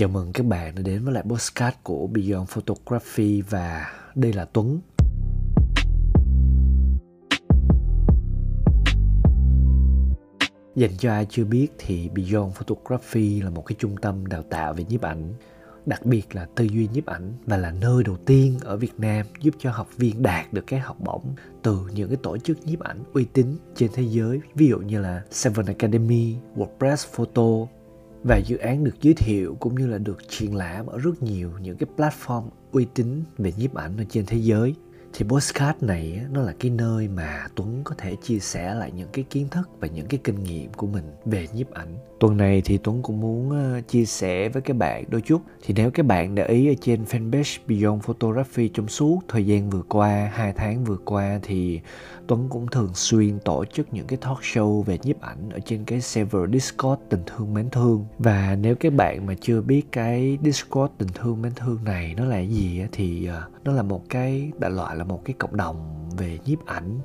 Chào mừng các bạn đã đến với lại postcard của Beyond Photography và đây là Tuấn. Dành cho ai chưa biết thì Beyond Photography là một cái trung tâm đào tạo về nhiếp ảnh đặc biệt là tư duy nhiếp ảnh và là nơi đầu tiên ở Việt Nam giúp cho học viên đạt được cái học bổng từ những cái tổ chức nhiếp ảnh uy tín trên thế giới ví dụ như là Seven Academy, WordPress Photo và dự án được giới thiệu cũng như là được triển lãm ở rất nhiều những cái platform uy tín về nhiếp ảnh ở trên thế giới. Thì postcard này nó là cái nơi mà Tuấn có thể chia sẻ lại những cái kiến thức và những cái kinh nghiệm của mình về nhiếp ảnh tuần này thì Tuấn cũng muốn ờ, chia sẻ với các bạn đôi chút. Thì nếu các bạn để ý ở trên fanpage Beyond Photography trong suốt thời gian vừa qua, hai tháng vừa qua, thì Tuấn cũng thường xuyên tổ chức những cái talk show về nhiếp ảnh ở trên cái server Discord tình thương mến thương. Và nếu các bạn mà chưa biết cái Discord tình thương mến thương này nó là gì thì ờ, nó là một cái, đại loại là một cái cộng đồng về nhiếp ảnh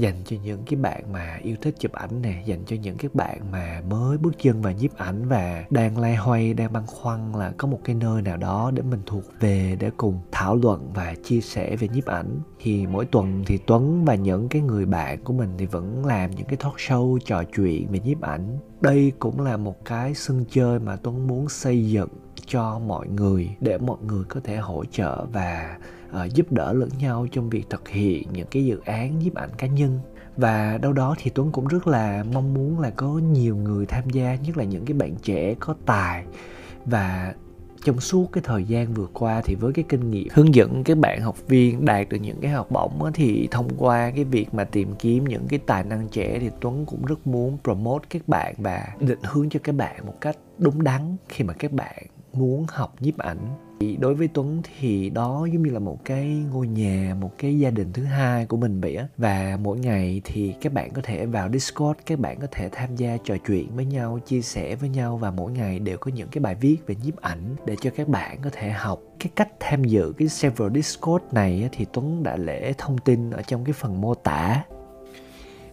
dành cho những cái bạn mà yêu thích chụp ảnh nè, dành cho những cái bạn mà mới bước chân vào nhiếp ảnh và đang lay hoay, đang băn khoăn là có một cái nơi nào đó để mình thuộc về để cùng thảo luận và chia sẻ về nhiếp ảnh. Thì mỗi tuần thì tuấn và những cái người bạn của mình thì vẫn làm những cái talk show, trò chuyện về nhiếp ảnh. Đây cũng là một cái sân chơi mà tuấn muốn xây dựng cho mọi người để mọi người có thể hỗ trợ và uh, giúp đỡ lẫn nhau trong việc thực hiện những cái dự án nhiếp ảnh cá nhân. Và đâu đó thì tuấn cũng rất là mong muốn là có nhiều người tham gia nhất là những cái bạn trẻ có tài. Và trong suốt cái thời gian vừa qua thì với cái kinh nghiệm hướng dẫn các bạn học viên đạt được những cái học bổng thì thông qua cái việc mà tìm kiếm những cái tài năng trẻ thì Tuấn cũng rất muốn promote các bạn và định hướng cho các bạn một cách đúng đắn khi mà các bạn muốn học nhiếp ảnh đối với tuấn thì đó giống như là một cái ngôi nhà, một cái gia đình thứ hai của mình vậy á. Và mỗi ngày thì các bạn có thể vào discord, các bạn có thể tham gia trò chuyện với nhau, chia sẻ với nhau và mỗi ngày đều có những cái bài viết về nhiếp ảnh để cho các bạn có thể học. Cái cách tham dự cái server discord này thì tuấn đã để thông tin ở trong cái phần mô tả.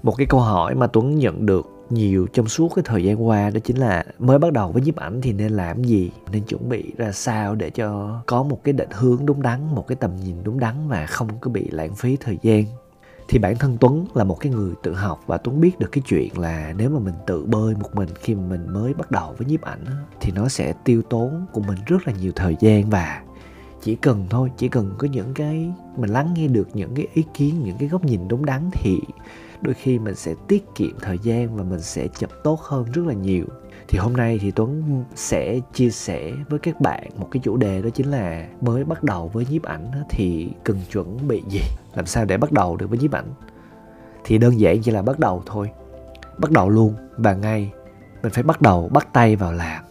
Một cái câu hỏi mà tuấn nhận được nhiều trong suốt cái thời gian qua, đó chính là mới bắt đầu với nhiếp ảnh thì nên làm gì? Nên chuẩn bị ra sao để cho có một cái định hướng đúng đắn, một cái tầm nhìn đúng đắn và không có bị lãng phí thời gian? Thì bản thân Tuấn là một cái người tự học và Tuấn biết được cái chuyện là nếu mà mình tự bơi một mình khi mà mình mới bắt đầu với nhiếp ảnh thì nó sẽ tiêu tốn của mình rất là nhiều thời gian và chỉ cần thôi, chỉ cần có những cái mình lắng nghe được những cái ý kiến, những cái góc nhìn đúng đắn thì đôi khi mình sẽ tiết kiệm thời gian và mình sẽ chụp tốt hơn rất là nhiều. Thì hôm nay thì tuấn sẽ chia sẻ với các bạn một cái chủ đề, đó chính là mới bắt đầu với nhiếp ảnh thì cần chuẩn bị gì? Làm sao để bắt đầu được với nhiếp ảnh? Thì đơn giản chỉ là bắt đầu thôi. Bắt đầu luôn và ngay. Mình phải bắt đầu bắt tay vào làm.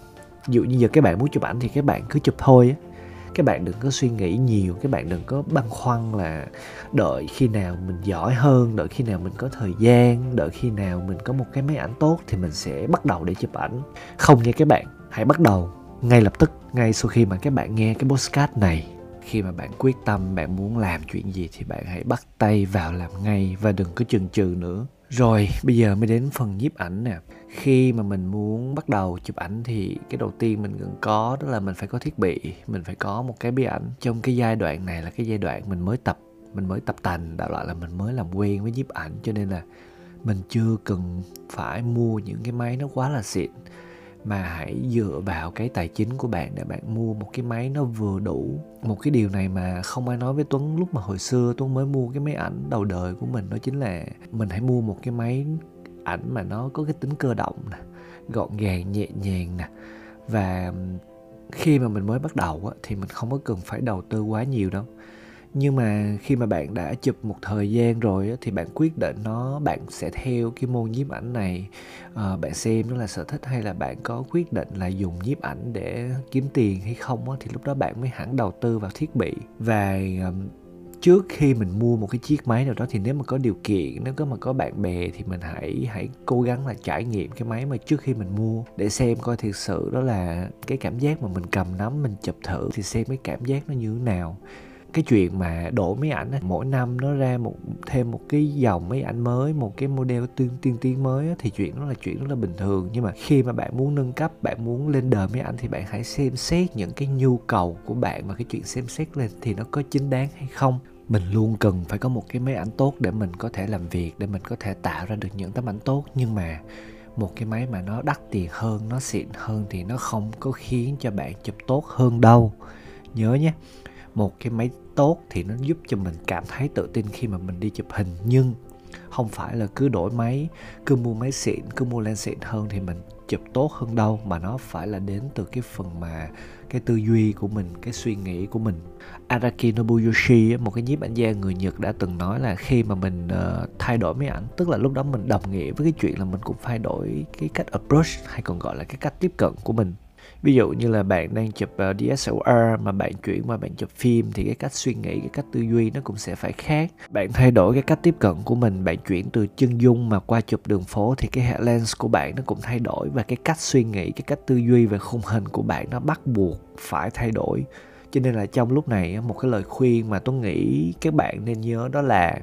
Ví dụ như giờ các bạn muốn chụp ảnh thì các bạn cứ chụp thôi á các bạn đừng có suy nghĩ nhiều các bạn đừng có băn khoăn là đợi khi nào mình giỏi hơn, đợi khi nào mình có thời gian, đợi khi nào mình có một cái máy ảnh tốt thì mình sẽ bắt đầu để chụp ảnh. Không nha các bạn, hãy bắt đầu ngay lập tức, ngay sau khi mà các bạn nghe cái postcard này. Khi mà bạn quyết tâm, bạn muốn làm chuyện gì thì bạn hãy bắt tay vào làm ngay và đừng có chần chừ nữa rồi, bây giờ mới đến phần nhiếp ảnh nè. Khi mà mình muốn bắt đầu chụp ảnh thì cái đầu tiên mình cần có đó là mình phải có thiết bị, mình phải có một cái bí ảnh. Trong cái giai đoạn này là cái giai đoạn mình mới tập, mình mới tập tành, đại loại là mình mới làm quen với nhiếp ảnh. Cho nên là mình chưa cần phải mua những cái máy nó quá là xịn mà hãy dựa vào cái tài chính của bạn để bạn mua một cái máy nó vừa đủ. Một cái điều này mà không ai nói với tuấn lúc mà hồi xưa tuấn mới mua cái máy ảnh đầu đời của mình đó chính là mình hãy mua một cái máy ảnh mà nó có cái tính cơ động nè gọn gàng nhẹ nhàng nè. Và khi mà mình mới bắt đầu á, thì mình không có cần phải đầu tư quá nhiều đâu nhưng mà khi mà bạn đã chụp một thời gian rồi thì bạn quyết định nó bạn sẽ theo cái môn nhiếp ảnh này. À, bạn xem nó là sở thích hay là bạn có quyết định là dùng nhiếp ảnh để kiếm tiền hay không thì lúc đó bạn mới hẳn đầu tư vào thiết bị. Và trước khi mình mua một cái chiếc máy nào đó thì nếu mà có điều kiện nếu có mà có bạn bè thì mình hãy hãy cố gắng là trải nghiệm cái máy mà trước khi mình mua để xem coi thực sự đó là cái cảm giác mà mình cầm nắm mình chụp thử thì xem cái cảm giác nó như thế nào cái chuyện mà đổi máy ảnh mỗi năm nó ra một, thêm một cái dòng máy ảnh mới, một cái model tiên tiên tiến mới thì chuyện đó là chuyện rất là bình thường. Nhưng mà khi mà bạn muốn nâng cấp, bạn muốn lên đời máy ảnh thì bạn hãy xem xét những cái nhu cầu của bạn và cái chuyện xem xét lên thì nó có chính đáng hay không. Mình luôn cần phải có một cái máy ảnh tốt để mình có thể làm việc, để mình có thể tạo ra được những tấm ảnh tốt. Nhưng mà một cái máy mà nó đắt tiền hơn, nó xịn hơn thì nó không có khiến cho bạn chụp tốt hơn đâu. Nhớ nhé một cái máy tốt thì nó giúp cho mình cảm thấy tự tin khi mà mình đi chụp hình. Nhưng không phải là cứ đổi máy cứ mua máy xịn cứ mua lens xịn hơn thì mình chụp tốt hơn đâu mà nó phải là đến từ cái phần mà cái tư duy của mình cái suy nghĩ của mình. Araki Nobuyoshi một cái nhiếp ảnh gia người Nhật đã từng nói là khi mà mình uh, thay đổi máy ảnh tức là lúc đó mình đồng nghĩa với cái chuyện là mình cũng thay đổi cái cách approach hay còn gọi là cái cách tiếp cận của mình ví dụ như là bạn đang chụp ờ, uh, DSLR mà bạn chuyển qua bạn chụp phim thì cái cách suy nghĩ cái cách tư duy nó cũng sẽ phải khác. Bạn thay đổi cái cách tiếp cận của mình bạn chuyển từ chân dung mà qua chụp đường phố thì cái hệ lens của bạn nó cũng thay đổi và cái cách suy nghĩ cái cách tư duy về khung hình của bạn nó bắt buộc phải thay đổi. Cho nên là trong lúc này một cái lời khuyên mà tôi nghĩ các bạn nên nhớ đó là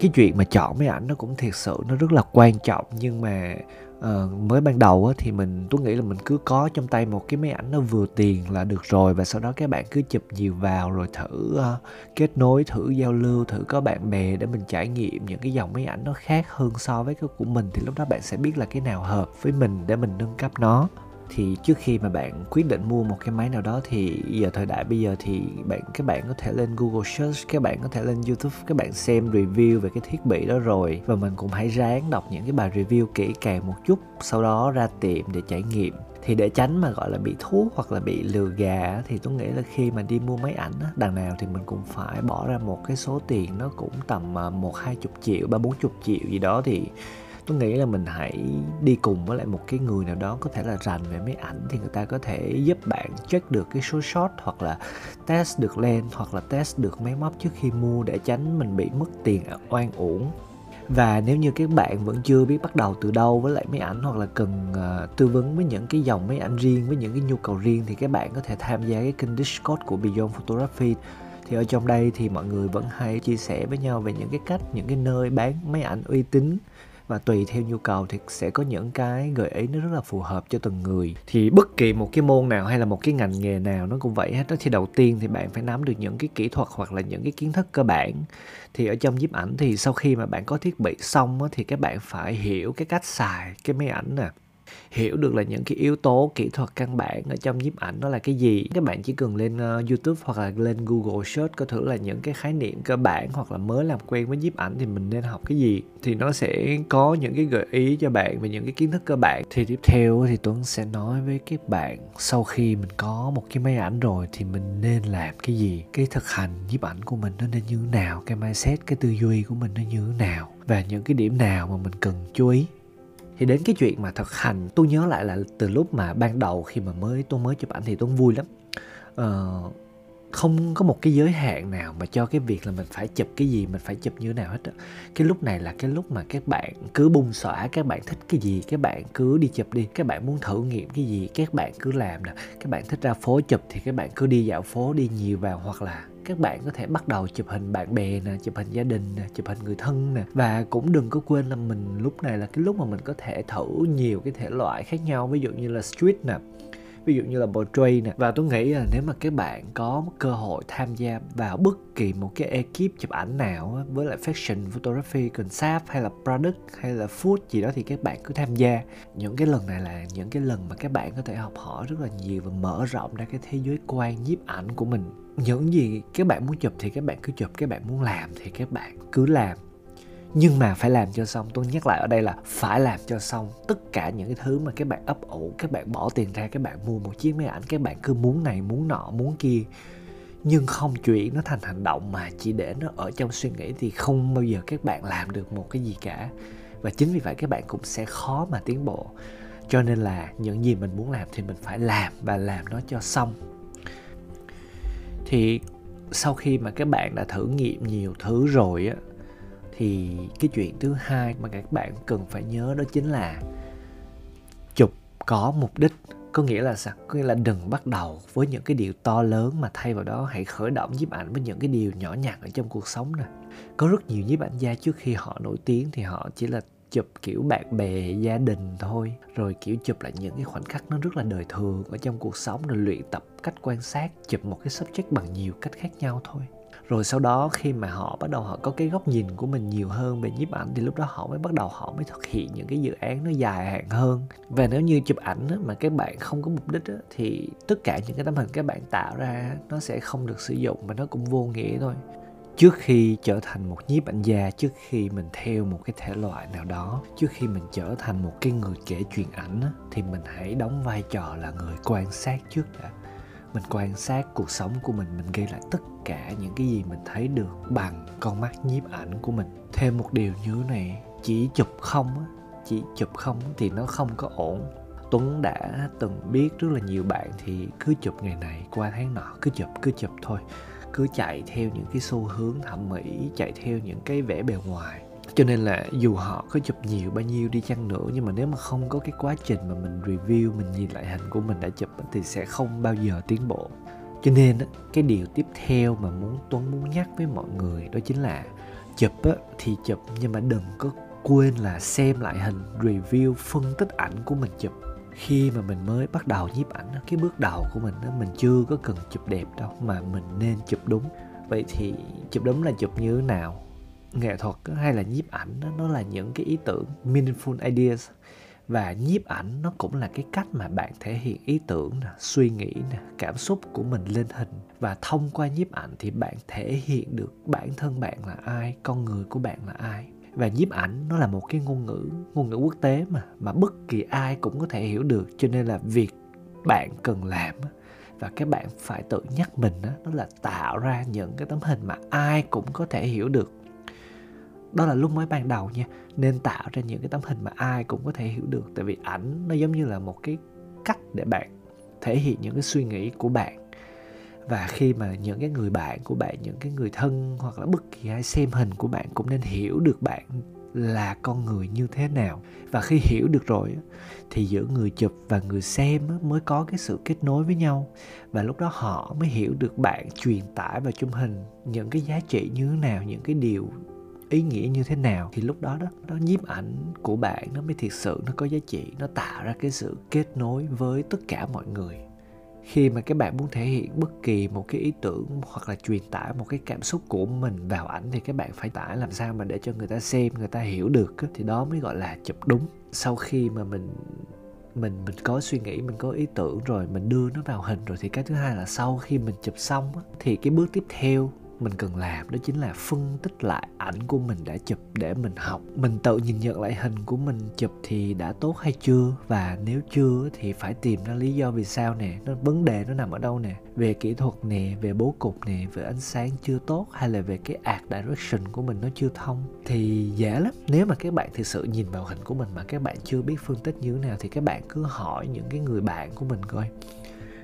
cái chuyện mà chọn máy ảnh nó cũng thiệt sự nó rất là quan trọng. Nhưng mà uh, mới ban đầu á, thì mình tôi nghĩ là mình cứ có trong tay một cái máy ảnh nó vừa tiền là được rồi và sau đó các bạn cứ chụp nhiều vào rồi thử uh, kết nối thử giao lưu thử có bạn bè để mình trải nghiệm những cái dòng máy ảnh nó khác hơn so với cái của mình thì lúc đó bạn sẽ biết là cái nào hợp với mình để mình nâng cấp nó thì trước khi mà bạn quyết định mua một cái máy nào đó thì giờ thời đại bây giờ thì bạn, các bạn có thể lên Google search, các bạn có thể lên YouTube, các bạn xem review về cái thiết bị đó rồi. Và mình cũng hãy ráng đọc những cái bài review kỹ càng một chút, sau đó ra tiệm để trải nghiệm. Thì để tránh mà, gọi là, bị thuốc hoặc là bị lừa gà thì tôi nghĩ là khi mà đi mua máy ảnh đằng nào thì mình cũng phải bỏ ra một cái số tiền nó cũng tầm à, một hai chục triệu, ba bốn chục triệu gì đó thì tôi nghĩ là mình hãy đi cùng với lại một cái người nào đó có thể là rành về máy ảnh thì người ta có thể giúp bạn check được cái số shot hoặc là test được lens hoặc là test được máy móc trước khi mua để tránh mình bị mất tiền oan uổng. Và nếu như các bạn vẫn chưa biết bắt đầu từ đâu với lại máy ảnh hoặc là cần uh, tư vấn với những cái dòng máy ảnh riêng với những cái nhu cầu riêng thì các bạn có thể tham gia cái kênh Discord của Beyond Photography. Thì ở trong đây thì mọi người vẫn hay chia sẻ với nhau về những cái cách những cái nơi bán máy ảnh uy tín và tùy theo nhu cầu thì sẽ có những cái gợi ý nó rất là phù hợp cho từng người. Thì bất kỳ một cái môn nào hay là một cái ngành nghề nào nó cũng vậy hết. Đó thì đầu tiên thì bạn phải nắm được những cái kỹ thuật hoặc là những cái kiến thức cơ bản. Thì ở trong nhiếp ảnh thì sau khi mà bạn có thiết bị xong thì các bạn phải hiểu cái cách xài cái máy ảnh nè hiểu được là những cái yếu tố kỹ thuật căn bản ở trong nhiếp ảnh nó là cái gì. Các bạn chỉ cần lên uh, youtube hoặc là lên google search có thử là những cái khái niệm cơ bản hoặc là mới làm quen với nhiếp ảnh thì mình nên học cái gì. Thì nó sẽ có những cái gợi ý cho bạn về những cái kiến thức cơ bản. Thì tiếp theo thì tuấn sẽ nói với các bạn sau khi mình có một cái máy ảnh rồi thì mình nên làm cái gì? Cái thực hành nhiếp ảnh của mình nó nên như thế nào? Cái mindset cái tư duy của mình nó như thế nào? Và những cái điểm nào mà mình cần chú ý? Thì đến cái chuyện mà thực hành tôi nhớ lại là từ lúc mà ban đầu khi mà mới tôi mới chụp ảnh thì tôi vui lắm. Uh, không có một cái giới hạn nào mà cho cái việc là mình phải chụp cái gì mình phải chụp như thế nào hết đó. cái lúc này là cái lúc mà các bạn cứ bung xõa các bạn thích cái gì các bạn cứ đi chụp đi. Các bạn muốn thử nghiệm cái gì các bạn cứ làm nè. Các bạn thích ra phố chụp thì các bạn cứ đi dạo phố đi nhiều vào hoặc là các bạn có thể bắt đầu chụp hình bạn bè nè, chụp hình gia đình nè, chụp hình người thân nè. Và cũng đừng có quên là mình lúc này là cái lúc mà mình có thể thử nhiều cái thể loại khác nhau, ví dụ như là street nè ví dụ như là portray nè. Và tôi nghĩ là nếu mà các bạn có cơ hội tham gia vào bất kỳ một cái ekip chụp ảnh nào với lại fashion, photography, concept hay là product hay là food gì đó thì các bạn cứ tham gia. Những cái lần này là những cái lần mà các bạn có thể học hỏi rất là nhiều và mở rộng ra cái thế giới quan nhiếp ảnh của mình. Những gì các bạn muốn chụp thì các bạn cứ chụp, các bạn muốn làm thì các bạn cứ làm nhưng mà phải làm cho xong. Tôi nhắc lại ở đây là phải làm cho xong tất cả những cái thứ mà các bạn ấp ủ, các bạn bỏ tiền ra, các bạn mua một chiếc máy ảnh, các bạn cứ muốn này, muốn nọ, muốn kia. Nhưng không chuyển nó thành hành động mà chỉ để nó ở trong suy nghĩ thì không bao giờ các bạn làm được một cái gì cả. Và chính vì vậy các bạn cũng sẽ khó mà tiến bộ. Cho nên là những gì mình muốn làm thì mình phải làm và làm nó cho xong. Thì sau khi mà các bạn đã thử nghiệm nhiều thứ rồi á thì cái chuyện thứ hai mà các bạn cần phải nhớ đó chính là chụp có mục đích, có nghĩa là sao? Có nghĩa là đừng bắt đầu với những cái điều to lớn mà thay vào đó hãy khởi động nhiếp ảnh với những cái điều nhỏ nhặt ở trong cuộc sống nè. Có rất nhiều nhiếp ảnh gia trước khi họ nổi tiếng thì họ chỉ là chụp kiểu bạn bè, gia đình thôi. Rồi kiểu chụp lại những cái khoảnh khắc nó rất là đời thường ở trong cuộc sống, rồi luyện tập cách quan sát, chụp một cái subject bằng nhiều cách khác nhau thôi rồi sau đó khi mà họ bắt đầu họ có cái góc nhìn của mình nhiều hơn về nhiếp ảnh thì lúc đó họ mới bắt đầu họ mới thực hiện những cái dự án nó dài hạn hơn. Và nếu như chụp ảnh á, mà các bạn không có mục đích á, thì tất cả những cái tấm hình các bạn tạo ra nó sẽ không được sử dụng và nó cũng vô nghĩa thôi. Trước khi trở thành một nhiếp ảnh gia trước khi mình theo một cái thể loại nào đó trước khi mình trở thành một cái người kể chuyện ảnh thì mình hãy đóng vai trò là người quan sát trước đã mình quan sát cuộc sống của mình mình ghi lại tất cả những cái gì mình thấy được bằng con mắt nhiếp ảnh của mình. Thêm một điều như này, chỉ chụp không á, chỉ chụp không thì nó không có ổn. Tuấn đã từng biết rất là nhiều bạn thì cứ chụp ngày này qua tháng nọ, cứ chụp cứ chụp thôi. Cứ chạy theo những cái xu hướng thẩm mỹ, chạy theo những cái vẻ bề ngoài cho nên là dù họ có chụp nhiều bao nhiêu đi chăng nữa, nhưng mà nếu mà không có cái quá trình mà mình review, mình nhìn lại hình của mình đã chụp thì sẽ không bao giờ tiến bộ. Cho nên cái điều tiếp theo mà muốn tuấn muốn nhắc với mọi người đó chính là chụp thì chụp, nhưng mà đừng có quên là xem lại hình, review, phân tích ảnh của mình chụp. Khi mà mình mới bắt đầu nhiếp ảnh cái bước đầu của mình mình chưa có cần chụp đẹp đâu, mà mình nên chụp đúng. Vậy thì chụp đúng là chụp như thế nào? Nghệ thuật hay là nhiếp ảnh nó là những cái ý tưởng meaningful ideas. Và nhiếp ảnh nó cũng là cái cách mà bạn thể hiện ý tưởng nè suy nghĩ nè cảm xúc của mình lên hình. Và thông qua nhiếp ảnh thì bạn thể hiện được bản thân bạn là ai con người của bạn là ai. Và nhiếp ảnh nó là một cái ngôn ngữ ngôn ngữ quốc tế mà mà bất kỳ ai cũng có thể hiểu được. Cho nên là việc bạn cần làm và các bạn phải tự nhắc mình đó, đó là tạo ra những cái tấm hình mà ai cũng có thể hiểu được đó là lúc mới ban đầu nha, nên tạo ra những cái tấm hình mà ai cũng có thể hiểu được. Tại vì ảnh nó giống như là một cái cách để bạn thể hiện những cái suy nghĩ của bạn. Và khi mà những cái người bạn của bạn, những cái người thân hoặc là bất kỳ ai xem hình của bạn cũng nên hiểu được bạn là con người như thế nào. Và khi hiểu được rồi thì giữa người chụp và người xem mới có cái sự kết nối với nhau. Và lúc đó họ mới hiểu được bạn truyền tải vào trong hình những cái giá trị như thế nào, những cái điều ý nghĩa như thế nào, thì lúc đó đó, nó nhiếp ảnh của bạn nó mới thiệt sự, nó có giá trị, nó tạo ra cái sự kết nối với tất cả mọi người. Khi mà các bạn muốn thể hiện bất kỳ một cái ý tưởng hoặc là truyền tải một cái cảm xúc của mình vào ảnh, thì các bạn phải tải làm sao mà để cho người ta xem, người ta hiểu được thì đó mới gọi là chụp đúng. Sau khi mà mình mình mình có suy nghĩ, mình có ý tưởng rồi, mình đưa nó vào hình rồi, thì cái thứ hai là sau khi mình chụp xong thì cái bước tiếp theo mình cần làm đó chính là phân tích lại ảnh của mình đã chụp để mình học. Mình tự nhìn nhận lại hình của mình chụp thì đã tốt hay chưa? Và nếu chưa thì phải tìm ra lý do vì sao nè. Nó, vấn đề nó nằm ở đâu nè? Về kỹ thuật nè, về bố cục nè, về ánh sáng chưa tốt hay là về cái art direction của mình nó chưa thông? Thì dễ lắm. Nếu mà các bạn thực sự nhìn vào hình của mình mà các bạn chưa biết phân tích như thế nào thì các bạn cứ hỏi những cái người bạn của mình coi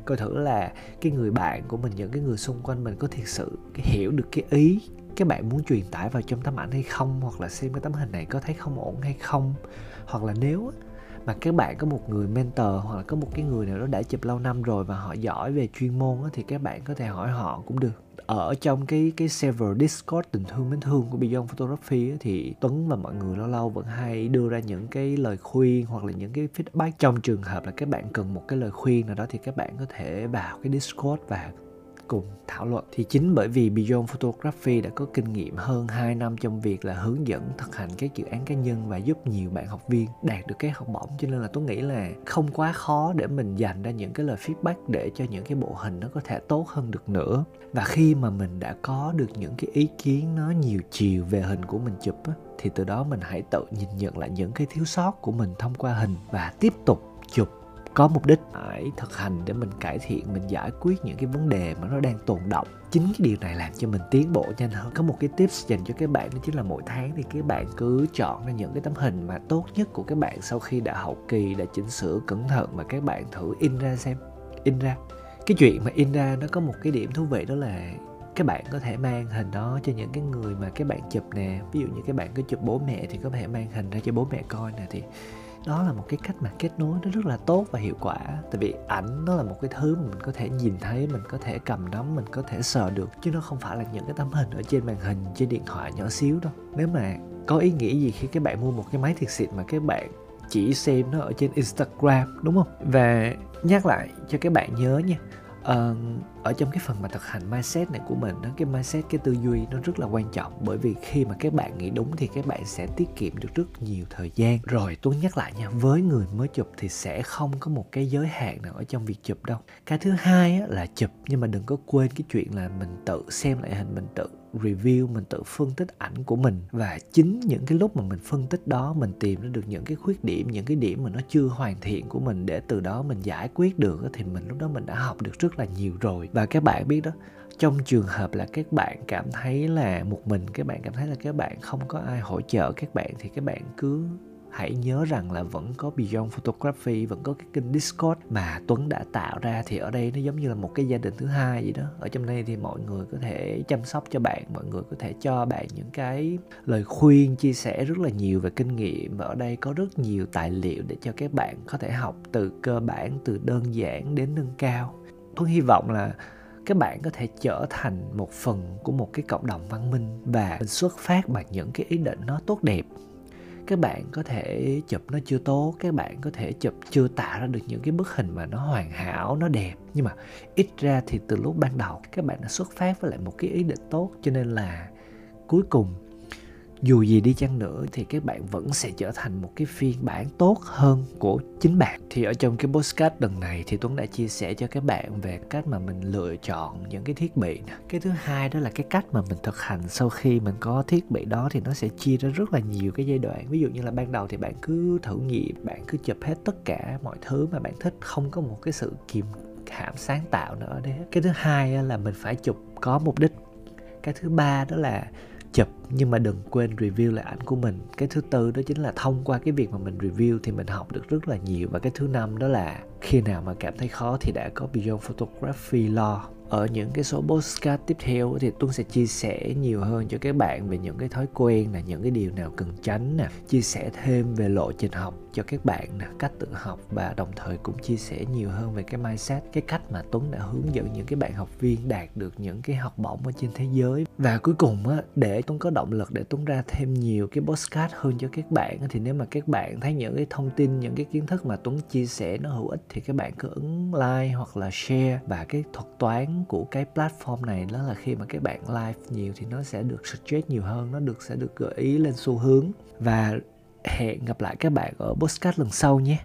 coi thử là cái người bạn của mình, những cái người xung quanh mình có thiệt sự hiểu được cái ý các bạn muốn truyền tải vào trong tấm ảnh hay không, hoặc là xem cái tấm hình này có thấy không ổn hay không. Hoặc là nếu mà các bạn có một người mentor hoặc là có một cái người nào đó đã chụp lâu năm rồi và họ giỏi về chuyên môn thì các bạn có thể hỏi họ cũng được. Ở trong cái cái server Discord tình thương mến thương của Beyond Photography ấy, thì Tuấn và mọi người lâu lâu vẫn hay đưa ra những cái lời khuyên hoặc là những cái feedback trong trường hợp là các bạn cần một cái lời khuyên nào đó thì các bạn có thể vào cái Discord và cùng thảo luận. Thì chính bởi vì Beyond Photography đã có kinh nghiệm hơn 2 năm trong việc là hướng dẫn thực hành các dự án cá nhân và giúp nhiều bạn học viên đạt được cái học bổng. Cho nên là tôi nghĩ là không quá khó để mình dành ra những cái lời feedback để cho những cái bộ hình nó có thể tốt hơn được nữa. Và khi mà mình đã có được những cái ý kiến nó nhiều chiều về hình của mình chụp á, thì từ đó mình hãy tự nhìn nhận lại những cái thiếu sót của mình thông qua hình và tiếp tục chụp có mục đích phải thực hành để mình cải thiện, mình giải quyết những cái vấn đề mà nó đang tồn động chính cái điều này làm cho mình tiến bộ nhanh hơn. Có một cái tips dành cho các bạn đó chính là mỗi tháng thì các bạn cứ chọn ra những cái tấm hình mà tốt nhất của các bạn sau khi đã hậu kỳ, đã chỉnh sửa cẩn thận mà các bạn thử in ra xem. In ra. Cái chuyện mà in ra nó có một cái điểm thú vị đó là các bạn có thể mang hình đó cho những cái người mà các bạn chụp nè. Ví dụ như các bạn có chụp bố mẹ thì có thể mang hình ra cho bố mẹ coi nè, thì đó là một cái cách mà kết nối nó rất là tốt và hiệu quả. Tại vì ảnh nó là một cái thứ mà mình có thể nhìn thấy, mình có thể cầm nắm, mình có thể sờ được. Chứ nó không phải là những cái tấm hình ở trên màn hình, trên điện thoại nhỏ xíu đâu. Nếu mà có ý nghĩa gì khi các bạn mua một cái máy thiệt xịn mà các bạn chỉ xem nó ở trên Instagram, đúng không? Và nhắc lại cho các bạn nhớ nha uh, ở trong cái phần mà thực hành mindset này của mình đó cái mindset cái tư duy nó rất là quan trọng. Bởi vì khi mà các bạn nghĩ đúng thì các bạn sẽ tiết kiệm được rất nhiều thời gian. Rồi tôi nhắc lại nha với người mới chụp thì sẽ không có một cái giới hạn nào ở trong việc chụp đâu. Cái thứ hai á, là chụp nhưng mà đừng có quên cái chuyện là mình tự xem lại hình mình tự review, mình tự phân tích ảnh của mình. Và chính những cái lúc mà mình phân tích đó, mình tìm ra được những cái khuyết điểm, những cái điểm mà nó chưa hoàn thiện của mình để từ đó mình giải quyết được thì mình lúc đó mình đã học được rất là nhiều rồi. Và các bạn biết đó, trong trường hợp là các bạn cảm thấy là một mình, các bạn cảm thấy là các bạn không có ai hỗ trợ các bạn, thì các bạn cứ hãy nhớ rằng là vẫn có Beyond Photography, vẫn có cái kênh Discord mà Tuấn đã tạo ra. Thì ở đây nó giống như là một cái gia đình thứ hai vậy đó. Ở trong đây thì mọi người có thể chăm sóc cho bạn, mọi người có thể cho bạn những cái lời khuyên, chia sẻ rất là nhiều về kinh nghiệm. Và ở đây có rất nhiều tài liệu để cho các bạn có thể học từ cơ bản, từ đơn giản đến nâng cao. Tuấn hy vọng là các bạn có thể trở thành một phần của một cái cộng đồng văn minh và mình xuất phát bằng những cái ý định nó tốt đẹp các bạn có thể chụp nó chưa tốt các bạn có thể chụp chưa tạo ra được những cái bức hình mà nó hoàn hảo, nó đẹp. Nhưng mà ít ra thì từ lúc ban đầu các bạn đã xuất phát với lại một cái ý định tốt. Cho nên là cuối cùng dù gì đi chăng nữa thì các bạn vẫn sẽ trở thành một cái phiên bản tốt hơn của chính bạn. Thì ở trong cái postcard lần này thì tuấn đã chia sẻ cho các bạn về cách mà mình lựa chọn những cái thiết bị cái thứ hai đó là cái cách mà mình thực hành sau khi mình có thiết bị đó thì nó sẽ chia ra rất là nhiều cái giai đoạn. Ví dụ như là ban đầu thì bạn cứ thử nghiệm, bạn cứ chụp hết tất cả mọi thứ mà bạn thích, không có một cái sự kìm hãm sáng tạo nữa đấy cái thứ hai là mình phải chụp có mục đích. Cái thứ ba đó là chụp, nhưng mà đừng quên review lại ảnh của mình. Cái thứ tư đó chính là thông qua cái việc mà mình review thì mình học được rất là nhiều. Và cái thứ năm đó là khi nào mà cảm thấy khó thì đã có Beyond Photography lo ở những cái số postcard tiếp theo thì Tuấn sẽ chia sẻ nhiều hơn cho các bạn về những cái thói quen là những cái điều nào cần tránh nè, chia sẻ thêm về lộ trình học cho các bạn nè, cách tự học và đồng thời cũng chia sẻ nhiều hơn về cái mindset, cái cách mà Tuấn đã hướng dẫn những cái bạn học viên đạt được những cái học bổng ở trên thế giới. Và cuối cùng á, để Tuấn có động lực để Tuấn ra thêm nhiều cái postcard hơn cho các bạn thì nếu mà các bạn thấy những cái thông tin, những cái kiến thức mà Tuấn chia sẻ nó hữu ích thì các bạn cứ ấn like hoặc là share. Và cái thuật toán của cái platform này đó là khi mà các bạn like nhiều thì nó sẽ được suggest nhiều hơn, nó được, sẽ được gợi ý lên xu hướng. Và hẹn gặp lại các bạn ở podcast lần sau nhé.